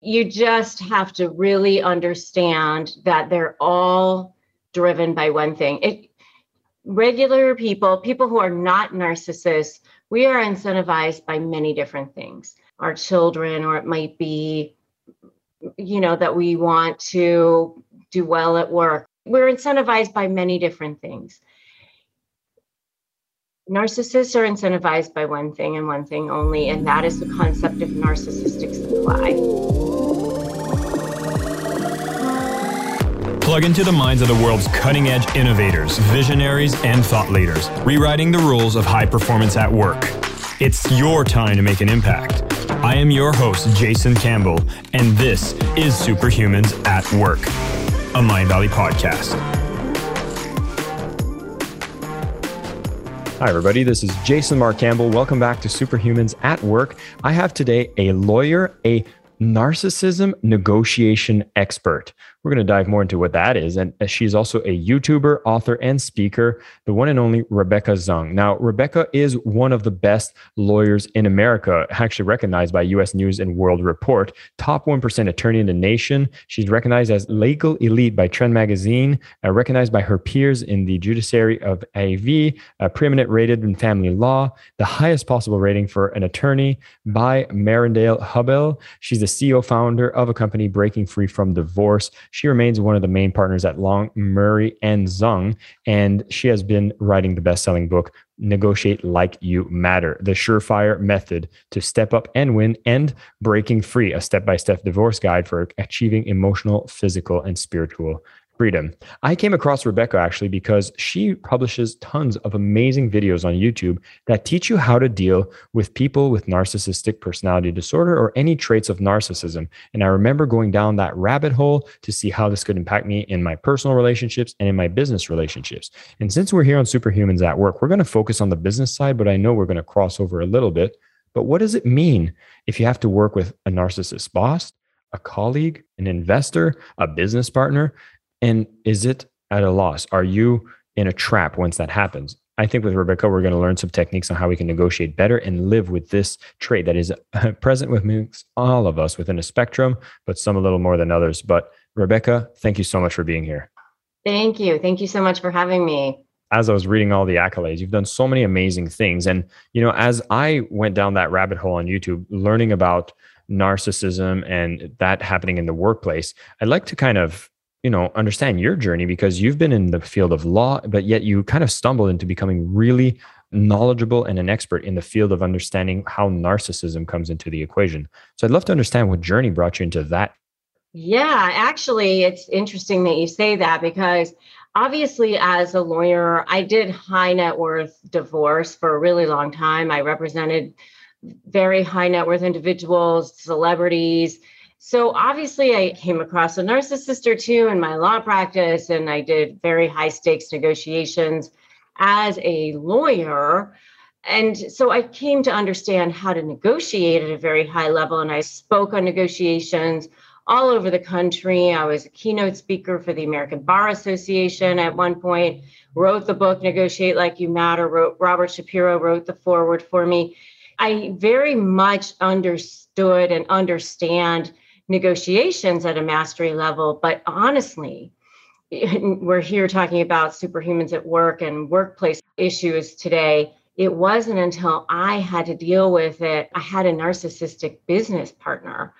You just have to really understand that they're all driven by one thing. It, regular people, people who are not narcissists, we are incentivized by many different things. Our children, or it might be, you know, that we want to do well at work. We're incentivized by many different things. Narcissists are incentivized by one thing and one thing only, and that is the concept of narcissistic supply. Plug into the minds of the world's cutting edge innovators, visionaries, and thought leaders, rewriting the rules of high performance at work. It's your time to make an impact. I am your host, Jason Campbell, and this is Superhumans at Work, a Mindvalley podcast. Hi, everybody. This is Jason Mark Campbell. Welcome back to Superhumans at Work. I have today a lawyer, a narcissism negotiation expert. We're going to dive more into what that is. And she's also a YouTuber, author, and speaker, the one and only Rebecca Zung. Now, Rebecca is one of the best lawyers in America, actually recognized by US News and World Report, top 1% attorney in the nation. She's recognized as legal elite by Trend Magazine, uh, recognized by her peers in the judiciary of AV, uh, preeminent rated in family law, the highest possible rating for an attorney by Martindale-Hubbell. She's the CEO founder of a company breaking free from divorce. She remains one of the main partners at Long, Murray, and Zung, and she has been writing the best selling book, Negotiate Like You Matter, the surefire method to step up and win, and Breaking Free, a step by step divorce guide for achieving emotional, physical, and spiritual freedom. I came across Rebecca actually because she publishes tons of amazing videos on YouTube that teach you how to deal with people with narcissistic personality disorder or any traits of narcissism. And I remember going down that rabbit hole to see how this could impact me in my personal relationships and in my business relationships. And since we're here on Superhumans at Work, we're going to focus on the business side, but I know we're going to cross over a little bit. But what does it mean if you have to work with a narcissist boss, a colleague, an investor, a business partner? And is it at a loss? Are you in a trap once that happens? I think with Rebecca, we're going to learn some techniques on how we can negotiate better and live with this trait that is present with all of us within a spectrum, but some a little more than others. But Rebecca, thank you so much for being here. Thank you. Thank you so much for having me. As I was reading all the accolades, you've done so many amazing things. And, you know, as I went down that rabbit hole on YouTube, learning about narcissism and that happening in the workplace, I'd like to kind of you know understand your journey because you've been in the field of law but yet you kind of stumbled into becoming really knowledgeable and an expert in the field of understanding how narcissism comes into the equation. So i'd love to understand what journey brought you into that. Yeah actually it's interesting that you say that because obviously as a lawyer i did high net worth divorce for a really long time. I represented very high net worth individuals celebrities so obviously, I came across a narcissist or two in my law practice, and I did very high stakes negotiations as a lawyer. And so I came to understand how to negotiate at a very high level. And I spoke on negotiations all over the country. I was a keynote speaker for the American Bar Association at one point, wrote the book Negotiate Like You Matter, wrote Robert Shapiro wrote the foreword for me. I very much understood and understand negotiations at a mastery level. But honestly, we're here talking about superhumans at work and workplace issues today. It wasn't until I had to deal with it. I had a narcissistic business partner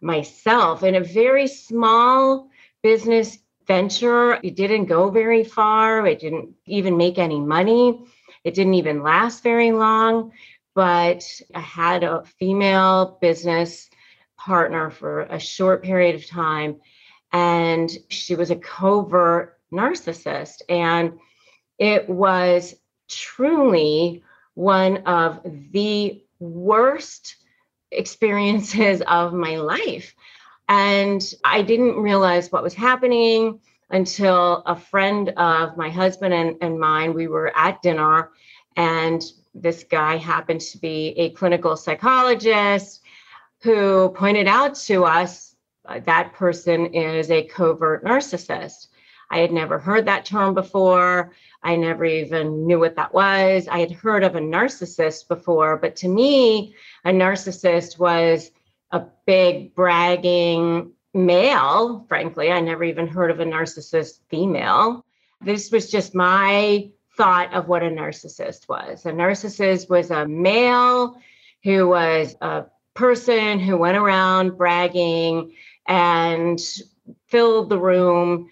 myself in a very small business venture. It didn't go very far, it didn't even make any money, it didn't even last very long. But I had a female business partner for a short period of time. And she was a covert narcissist. And it was truly one of the worst experiences of my life. And I didn't realize what was happening until a friend of my husband and, and mine, we were at dinner, and this guy happened to be a clinical psychologist who pointed out to us uh, that person is a covert narcissist. I had never heard that term before. I never even knew what that was. I had heard of a narcissist before, but to me, a narcissist was a big bragging male, frankly. I never even heard of a narcissist female. This was just my thought of what a narcissist was. A narcissist was a male who was a person who went around bragging and filled the room.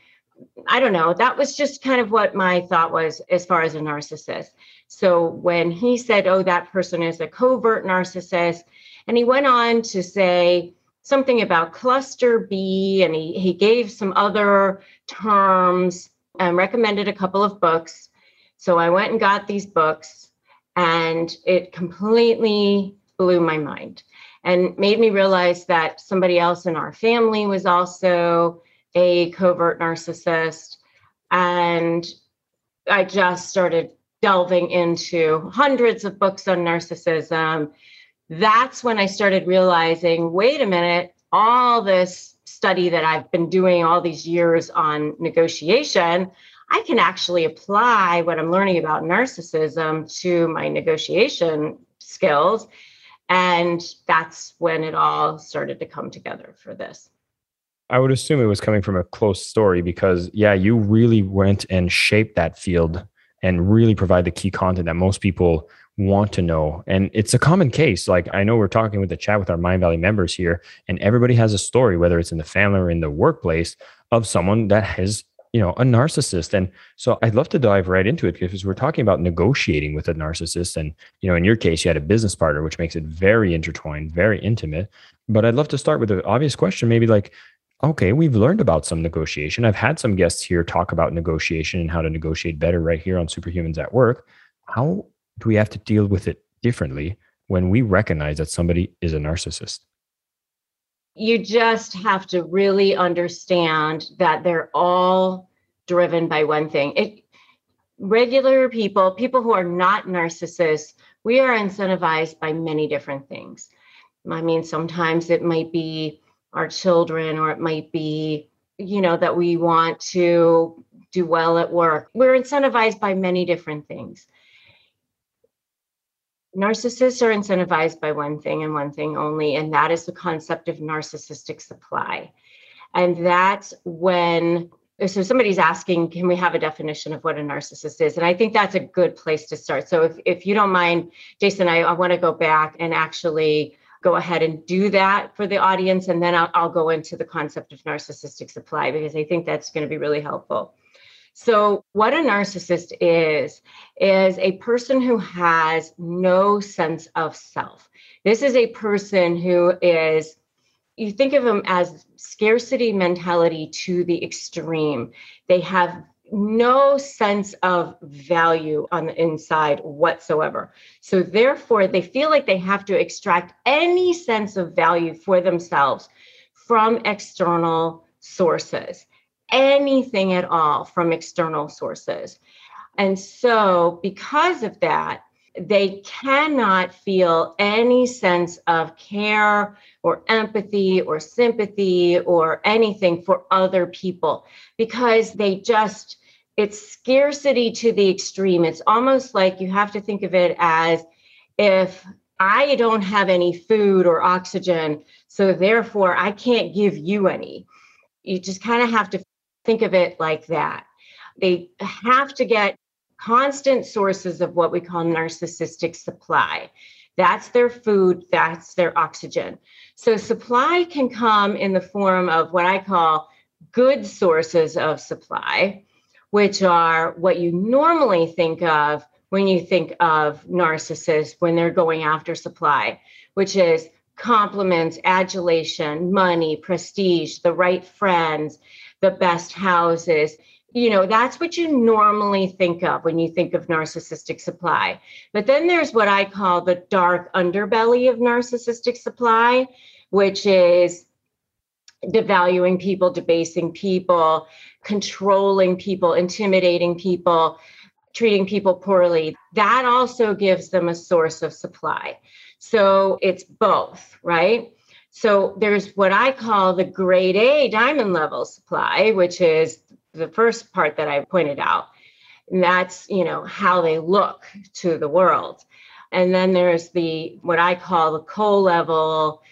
I don't know. That was just kind of what my thought was as far as a narcissist. So when he said, oh, that person is a covert narcissist, and he went on to say something about cluster B, and he, he gave some other terms and recommended a couple of books. So I went and got these books, and it completely blew my mind and made me realize that somebody else in our family was also a covert narcissist. And I just started delving into hundreds of books on narcissism. That's when I started realizing wait a minute, all this study that I've been doing all these years on negotiation, I can actually apply what I'm learning about narcissism to my negotiation skills. And that's when it all started to come together for this. I would assume it was coming from a close story because, yeah, you really went and shaped that field and really provide the key content that most people want to know. And it's a common case. Like I know we're talking with the chat with our Mindvalley members here, and everybody has a story, whether it's in the family or in the workplace, of someone that has, you know, a narcissist. And so I'd love to dive right into it because we're talking about negotiating with a narcissist. And, you know, in your case, you had a business partner, which makes it very intertwined, very intimate. But I'd love to start with an obvious question, maybe like, okay, we've learned about some negotiation. I've had some guests here talk about negotiation and how to negotiate better right here on Superhumans at Work. How do we have to deal with it differently when we recognize that somebody is a narcissist? You just have to really understand that they're all driven by one thing. It, regular people, people who are not narcissists, we are incentivized by many different things. I mean, sometimes it might be our children or it might be you know that we want to do well at work we're incentivized by many different things narcissists are incentivized by one thing and one thing only and that is the concept of narcissistic supply and that's when so somebody's asking can we have a definition of what a narcissist is and i think that's a good place to start so if, if you don't mind jason i, I want to go back and actually go ahead and do that for the audience. And then I'll, I'll go into the concept of narcissistic supply because I think that's going to be really helpful. So, what a narcissist is, is a person who has no sense of self. This is a person who is, you think of them as scarcity mentality to the extreme. They have no sense of value on the inside whatsoever. So, therefore, they feel like they have to extract any sense of value for themselves from external sources, anything at all from external sources. And so, because of that, they cannot feel any sense of care or empathy or sympathy or anything for other people because they just it's scarcity to the extreme. It's almost like you have to think of it as if I don't have any food or oxygen, so therefore I can't give you any. You just kind of have to think of it like that. They have to get constant sources of what we call narcissistic supply. That's their food, that's their oxygen. So, supply can come in the form of what I call good sources of supply which are what you normally think of when you think of narcissists when they're going after supply, which is compliments, adulation, money, prestige, the right friends, the best houses. You know, that's what you normally think of when you think of narcissistic supply. But then there's what I call the dark underbelly of narcissistic supply, which is devaluing people, debasing people, controlling people, intimidating people, treating people poorly. That also gives them a source of supply. So it's both, right? So there's what I call the grade A diamond level supply, which is the first part that I pointed out. And that's, you know, how they look to the world. And then there's the what I call the coal level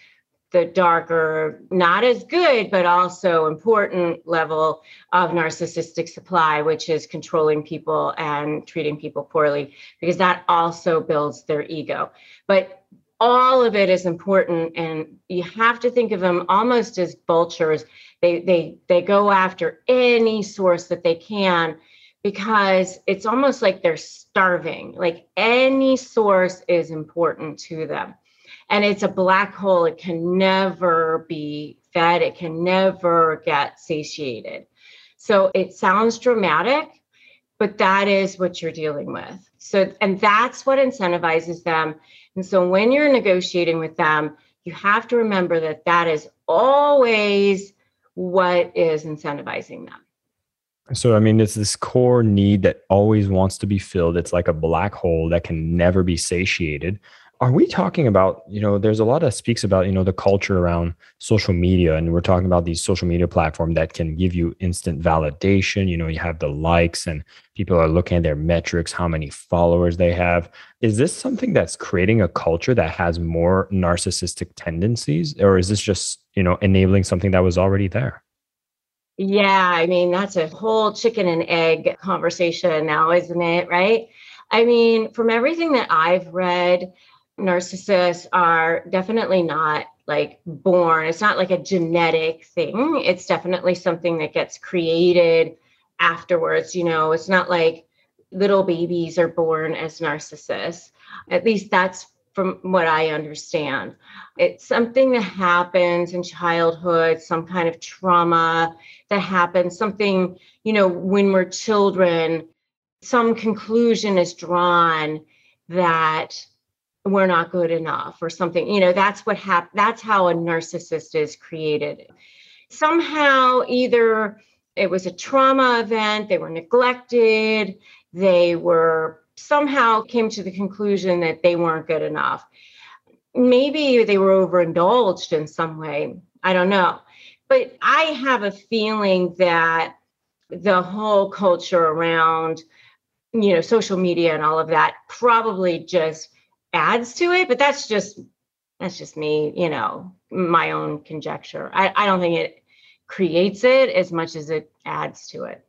the darker, not as good, but also important level of narcissistic supply, which is controlling people and treating people poorly, because that also builds their ego. But all of it is important, and you have to think of them almost as vultures. They they they go after any source that they can because it's almost like they're starving. Like any source is important to them. And it's a black hole. It can never be fed. It can never get satiated. So it sounds dramatic but that is what you're dealing with. So and that's what incentivizes them and so when you're negotiating with them you have to remember that that is always what is incentivizing them so, I mean, it's this core need that always wants to be filled. It's like a black hole that can never be satiated are we talking about you know there's a lot that speaks about you know the culture around social media and we're talking about these social media platform that can give you instant validation. You know you have the likes and people are looking at their metrics how many followers they have. Is this something that's creating a culture that has more narcissistic tendencies or is this just you know enabling something that was already there? Yeah i mean that's a whole chicken and egg conversation now isn't it right? I mean, from everything that I've read, narcissists are definitely not like born. It's not like a genetic thing. It's definitely something that gets created afterwards you know? It's not like little babies are born as narcissists. At least that's from what i understand. It's something that happens in childhood some kind of trauma that happens something you know when we're children some conclusion is drawn that we're not good enough or something you know that's what hap- that's how a narcissist is created. Somehow either it was a trauma event they were neglected they were somehow came to the conclusion that they weren't good enough. Maybe they were overindulged in some way i don't know. But i have a feeling that the whole culture around you know social media and all of that probably just adds to it, but that's just that's just me, you know, my own conjecture. I, I don't think it creates it as much as it adds to it.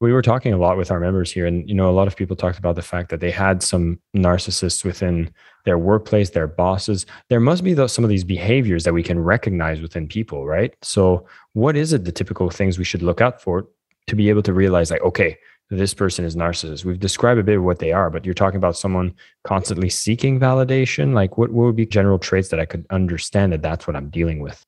We were talking a lot with our members here, and you know, a lot of people talked about the fact that they had some narcissists within their workplace, their bosses. There must be those, some of these behaviors that we can recognize within people, right? So, what is it the typical things we should look out for to be able to realize, like, okay, this person is narcissist. We've described a bit of what they are, but you're talking about someone constantly seeking validation. Like, what, what would be general traits that I could understand that that's what I'm dealing with?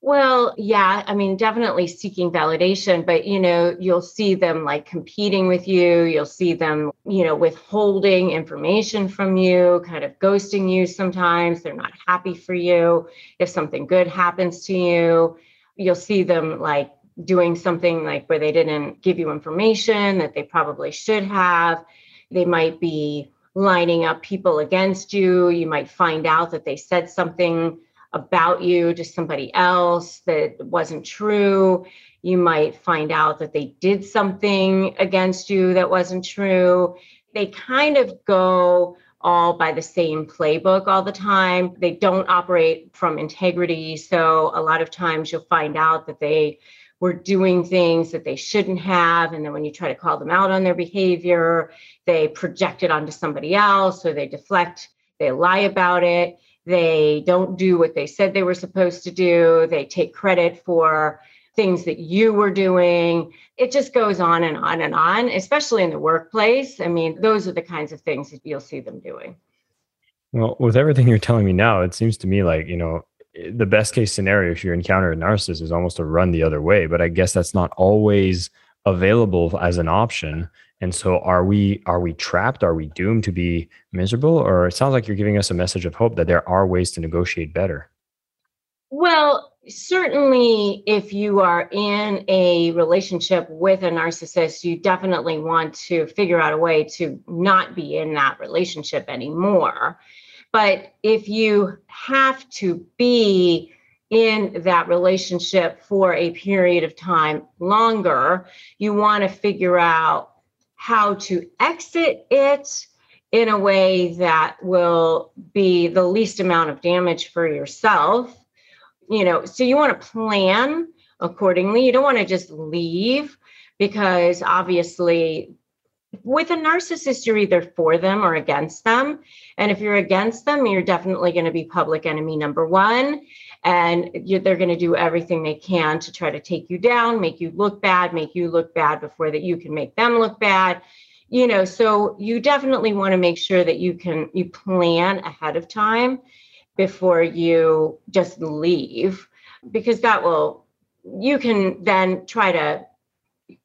Well, yeah, I mean, definitely seeking validation, but you know, you'll see them like competing with you. You'll see them, you know, withholding information from you, kind of ghosting you sometimes. They're not happy for you. If something good happens to you, you'll see them like doing something like where they didn't give you information that they probably should have. They might be lining up people against you. You might find out that they said something about you to somebody else that wasn't true. You might find out that they did something against you that wasn't true. They kind of go all by the same playbook all the time. They don't operate from integrity. So a lot of times you'll find out that they were doing things that they shouldn't have. And then when you try to call them out on their behavior, they project it onto somebody else or they deflect, they lie about it. They don't do what they said they were supposed to do. They take credit for things that you were doing. It just goes on and on and on, especially in the workplace. I mean, those are the kinds of things that you'll see them doing. Well, with everything you're telling me now, it seems to me like, you know, the best case scenario if you encounter a narcissist is almost to run the other way but i guess that's not always available as an option. And so are we are we trapped? Are we doomed to be miserable? Or it sounds like you're giving us a message of hope that there are ways to negotiate better. Well certainly if you are in a relationship with a narcissist you definitely want to figure out a way to not be in that relationship anymore but if you have to be in that relationship for a period of time longer, you want to figure out how to exit it in a way that will be the least amount of damage for yourself. You know, so you want to plan accordingly. You don't want to just leave because obviously with a narcissist, you're either for them or against them. And if you're against them, you're definitely going to be public enemy number one. And they're going to do everything they can to try to take you down, make you look bad, make you look bad before that you can make them look bad. You know, so you definitely want to make sure that you can you plan ahead of time before you just leave because that will you can then try to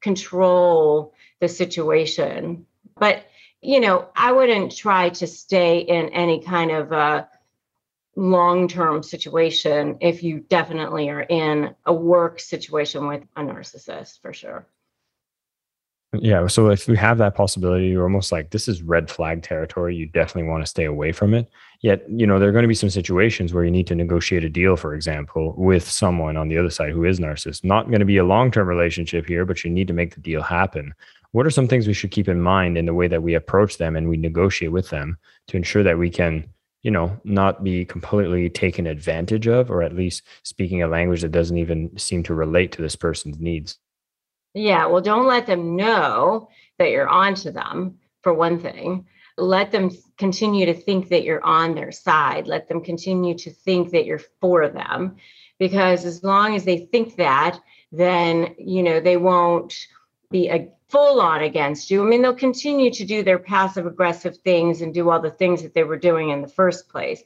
control the situation. But, you know, I wouldn't try to stay in any kind of a long term situation if you definitely are in a work situation with a narcissist for sure. Yeah. So if we have that possibility, you're almost like this is red flag territory. You definitely want to stay away from it. Yet, you know, there are going to be some situations where you need to negotiate a deal, for example, with someone on the other side who is narcissist. Not going to be a long term relationship here, but you need to make the deal happen. What are some things we should keep in mind in the way that we approach them and we negotiate with them to ensure that we can, you know, not be completely taken advantage of, or at least speaking a language that doesn't even seem to relate to this person's needs? Yeah, well, don't let them know that you're on to them, for one thing. Let them continue to think that you're on their side. Let them continue to think that you're for them. Because as long as they think that, then, you know, they won't be a full on against you. I mean, they'll continue to do their passive aggressive things and do all the things that they were doing in the first place.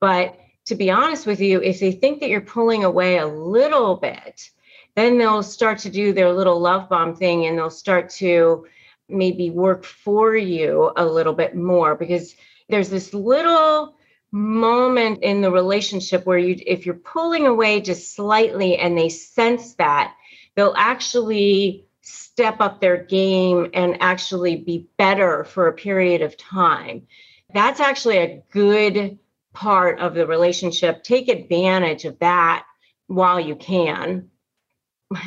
But to be honest with you, if they think that you're pulling away a little bit, then they'll start to do their little love bomb thing and they'll start to maybe work for you a little bit more because there's this little moment in the relationship where you if you're pulling away just slightly and they sense that they'll actually step up their game and actually be better for a period of time. That's actually a good part of the relationship. Take advantage of that while you can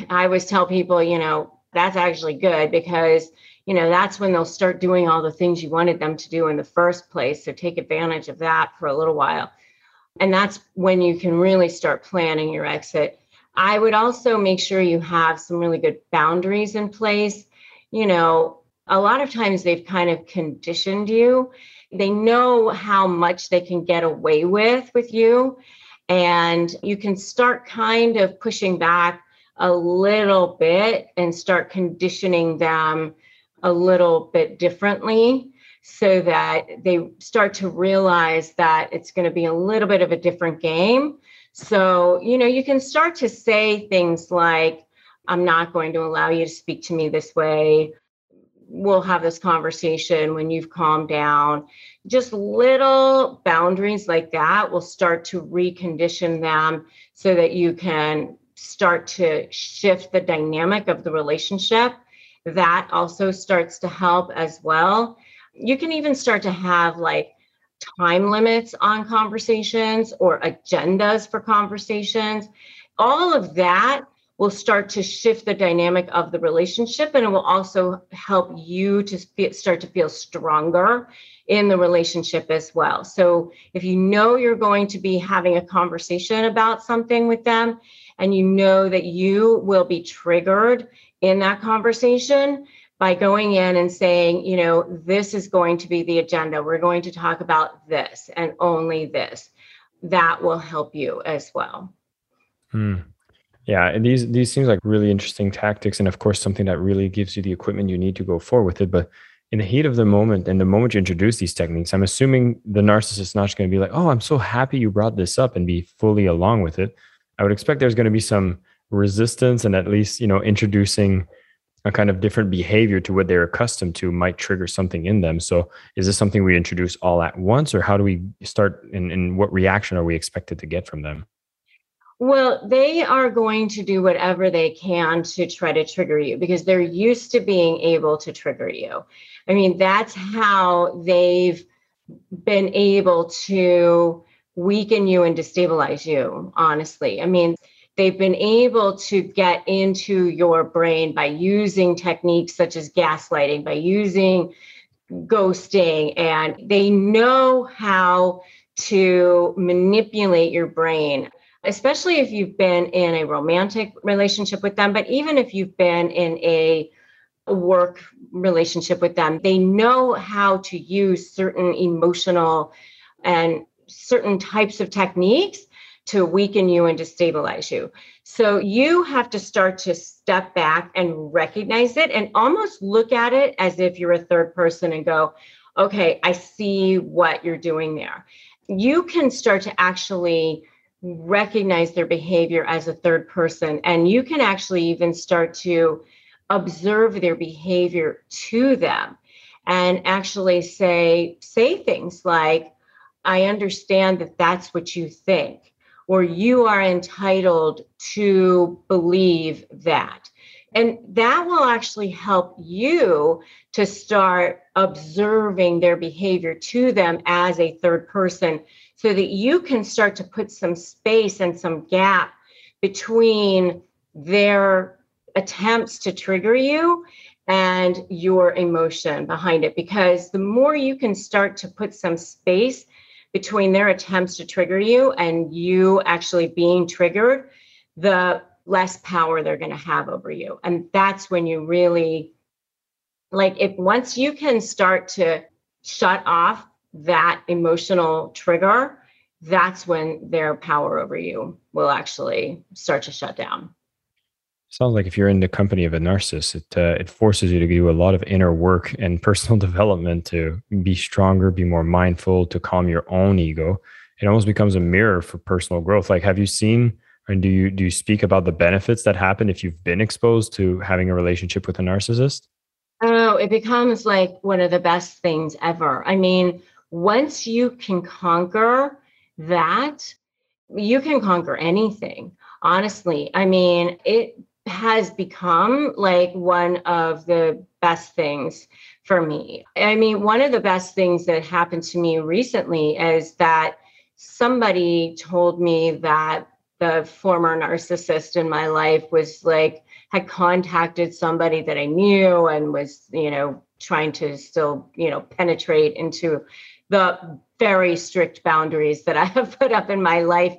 I always tell people, you know, that's actually good because, you know, that's when they'll start doing all the things you wanted them to do in the first place. So take advantage of that for a little while. And that's when you can really start planning your exit. I would also make sure you have some really good boundaries in place. You know, a lot of times they've kind of conditioned you. They know how much they can get away with with you. And you can start kind of pushing back a little bit and start conditioning them a little bit differently so that they start to realize that it's going to be a little bit of a different game. So, you know, you can start to say things like, I'm not going to allow you to speak to me this way. We'll have this conversation when you've calmed down. Just little boundaries like that will start to recondition them so that you can start to shift the dynamic of the relationship, that also starts to help as well. You can even start to have like time limits on conversations or agendas for conversations. All of that will start to shift the dynamic of the relationship and it will also help you to start to feel stronger in the relationship as well. So if you know you're going to be having a conversation about something with them and you know that you will be triggered in that conversation by going in and saying, you know, this is going to be the agenda. We're going to talk about this and only this. That will help you as well. Hmm. Yeah, these these seems like really interesting tactics, and of course, something that really gives you the equipment you need to go forward with it. But in the heat of the moment, and the moment you introduce these techniques, I'm assuming the narcissist is not going to be like, "Oh, I'm so happy you brought this up," and be fully along with it. I would expect there's going to be some resistance and at least, you know, introducing a kind of different behavior to what they're accustomed to might trigger something in them. So is this something we introduce all at once or how do we start and, and what reaction are we expected to get from them? Well, they are going to do whatever they can to try to trigger you because they're used to being able to trigger you. I mean, that's how they've been able to weaken you and destabilize you, honestly. I mean, they've been able to get into your brain by using techniques such as gaslighting, by using ghosting and they know how to manipulate your brain especially if you've been in a romantic relationship with them but even if you've been in a work relationship with them they know how to use certain emotional and certain types of techniques to weaken you and destabilize you. So you have to start to step back and recognize it and almost look at it as if you're a third person and go, okay, I see what you're doing there. You can start to actually recognize their behavior as a third person, and you can actually even start to observe their behavior to them and actually say say things like i understand that that's what you think or you are entitled to believe that. And that will actually help you to start observing their behavior to them as a third person so that you can start to put some space and some gap between their attempts to trigger you and your emotion behind it. Because the more you can start to put some space between their attempts to trigger you and you actually being triggered, the less power they're going to have over you. And that's when you really like if once you can start to shut off that emotional trigger, that's when their power over you will actually start to shut down. Sounds like if you're in the company of a narcissist, it uh, it forces you to do a lot of inner work and personal development to be stronger, be more mindful, to calm your own ego. It almost becomes a mirror for personal growth. Like, have you seen and do you do you speak about the benefits that happen if you've been exposed to having a relationship with a narcissist? Oh, it becomes like one of the best things ever. I mean, once you can conquer that, you can conquer anything honestly. I mean, it has become like one of the best things for me. I mean, one of the best things that happened to me recently is that somebody told me that the former narcissist in my life was like, had contacted somebody that I knew and was, you know, trying to still, you know, penetrate into the very strict boundaries that I have put up in my life.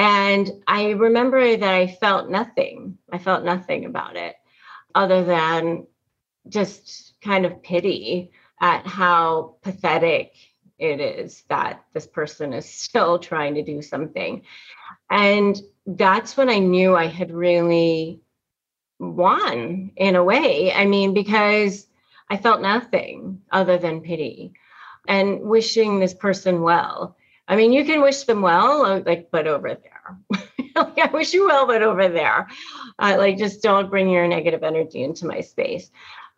And I remember that I felt nothing. I felt nothing about it other than just kind of pity at how pathetic it is that this person is still trying to do something. And that's when I knew I had really won in a way. I mean, because I felt nothing other than pity and wishing this person well. I mean, you can wish them well, uh, like, but over there. like, I wish you well, but over there. Uh, like, just don't bring your negative energy into my space.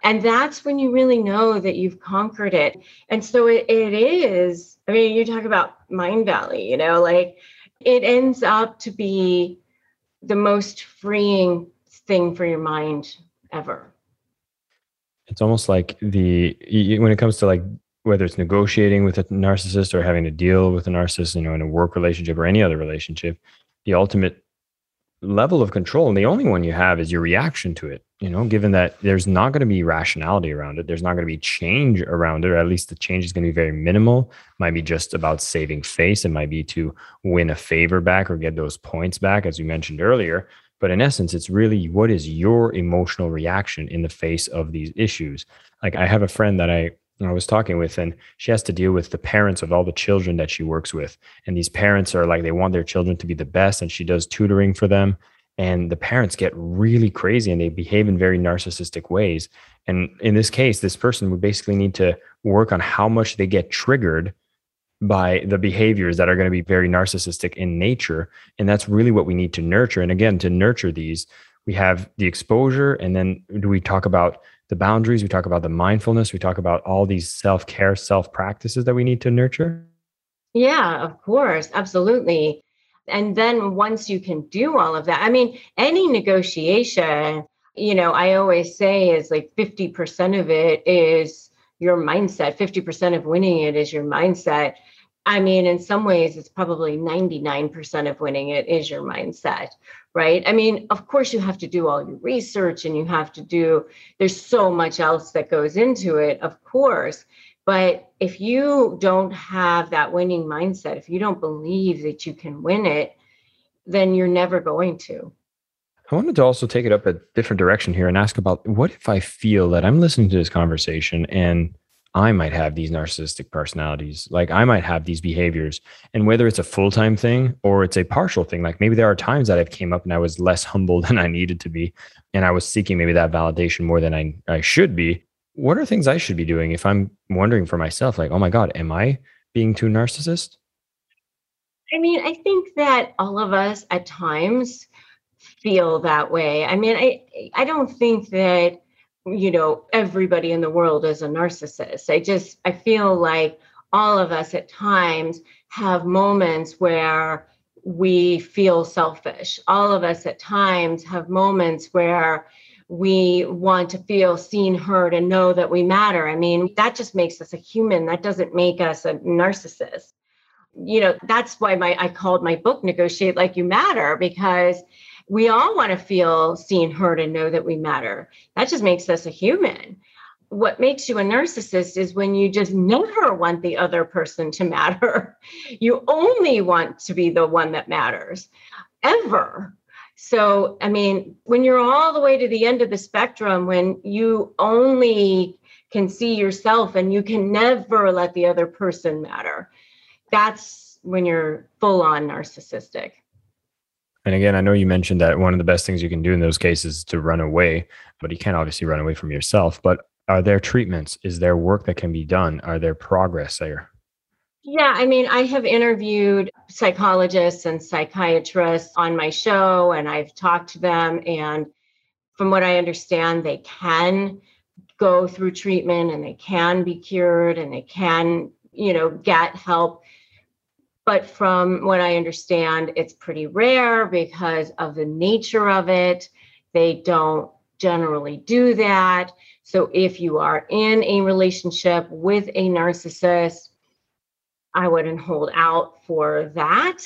And that's when you really know that you've conquered it. And so it, it is, I mean, you talk about Mindvalley, you know, like it ends up to be the most freeing thing for your mind ever. It's almost like the, when it comes to like whether it's negotiating with a narcissist or having to deal with a narcissist, you know, in a work relationship or any other relationship, the ultimate level of control and the only one you have is your reaction to it. You know, given that there's not going to be rationality around it, there's not going to be change around it, or at least the change is going to be very minimal. might be just about saving face. It might be to win a favor back or get those points back, as you mentioned earlier. But in essence, it's really what is your emotional reaction in the face of these issues. Like I have a friend that I I was talking with, and she has to deal with the parents of all the children that she works with. And these parents are like, they want their children to be the best, and she does tutoring for them. And the parents get really crazy and they behave in very narcissistic ways. And in this case, this person would basically need to work on how much they get triggered by the behaviors that are going to be very narcissistic in nature. And that's really what we need to nurture. And again, to nurture these, we have the exposure, and then do we talk about the boundaries, we talk about the mindfulness, we talk about all these self care, self practices that we need to nurture. Yeah, of course. Absolutely. And then once you can do all of that, I mean, any negotiation, you know, I always say is like 50% of it is your mindset, 50% of winning it is your mindset. I mean, in some ways, it's probably 99% of winning it is your mindset, right? I mean, of course, you have to do all your research and you have to do, there's so much else that goes into it, of course. But if you don't have that winning mindset, if you don't believe that you can win it, then you're never going to. I wanted to also take it up a different direction here and ask about what if I feel that I'm listening to this conversation and I might have these narcissistic personalities. Like I might have these behaviors. And whether it's a full-time thing or it's a partial thing, like maybe there are times that I've came up and I was less humble than I needed to be. And I was seeking maybe that validation more than I, I should be. What are things I should be doing if I'm wondering for myself, like, oh my God, am I being too narcissist? I mean, I think that all of us at times feel that way. I mean, I I don't think that you know everybody in the world is a narcissist. I just i feel like all of us at times have moments where we feel selfish. All of us at times have moments where we want to feel seen heard and know that we matter. I mean that just makes us a human. That doesn't make us a narcissist. You know that's why my i called my book negotiate like you matter because we all want to feel seen, heard, and know that we matter. That just makes us a human. What makes you a narcissist is when you just never want the other person to matter. You only want to be the one that matters ever. So, I mean, when you're all the way to the end of the spectrum, when you only can see yourself and you can never let the other person matter, that's when you're full on narcissistic. And again, I know you mentioned that one of the best things you can do in those cases is to run away, but you can't obviously run away from yourself. But are there treatments? Is there work that can be done? Are there progress there? Yeah, I mean, I have interviewed psychologists and psychiatrists on my show, and I've talked to them. And from what I understand, they can go through treatment and they can be cured and they can, you know, get help but from what I understand, it's pretty rare because of the nature of it. They don't generally do that. So if you are in a relationship with a narcissist, I wouldn't hold out for that.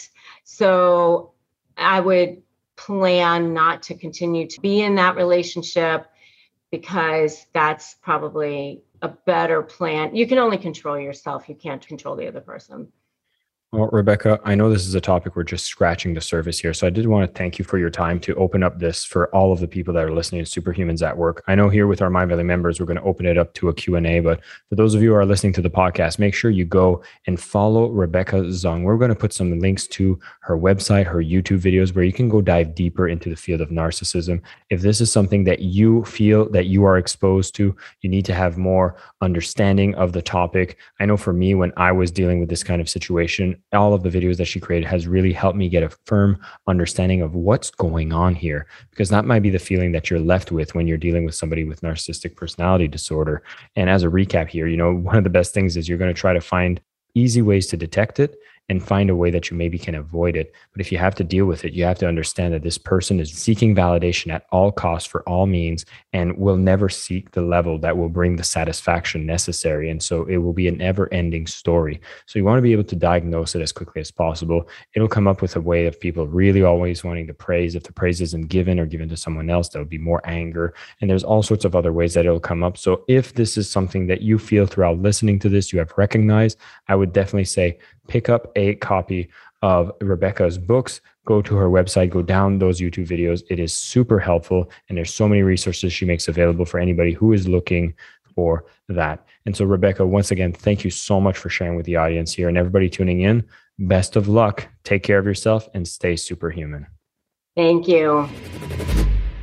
So I would plan not to continue to be in that relationship because that's probably a better plan. You can only control yourself, you can't control the other person. Well, Rebecca, I know this is a topic we're just scratching the surface here. So I did want to thank you for your time to open up this for all of the people that are listening to Superhumans at Work. I know here with our Mindvalley members, we're going to open it up to a Q&A, but for those of you who are listening to the podcast, make sure you go and follow Rebecca Zung. We're going to put some links to her website, her YouTube videos, where you can go dive deeper into the field of narcissism. If this is something that you feel that you are exposed to, you need to have more understanding of the topic. I know for me, when I was dealing with this kind of situation, all of the videos that she created has really helped me get a firm understanding of what's going on here because that might be the feeling that you're left with when you're dealing with somebody with narcissistic personality disorder. And as a recap here you know one of the best things is you're going to try to find easy ways to detect it and find a way that you maybe can avoid it. But if you have to deal with it, you have to understand that this person is seeking validation at all costs for all means and will never seek the level that will bring the satisfaction necessary. And so it will be an never ending story. So you want to be able to diagnose it as quickly as possible. It'll come up with a way of people really always wanting to praise. If the praise isn't given or given to someone else, there'll be more anger. And there's all sorts of other ways that it'll come up. So if this is something that you feel throughout listening to this, you have recognized, I would definitely say pick up a copy of Rebecca's books, go to her website, go down those YouTube videos. It is super helpful. And there's so many resources she makes available for anybody who is looking for that. And so, Rebecca, once again, thank you so much for sharing with the audience here and everybody tuning in. Best of luck. Take care of yourself and stay superhuman. Thank you.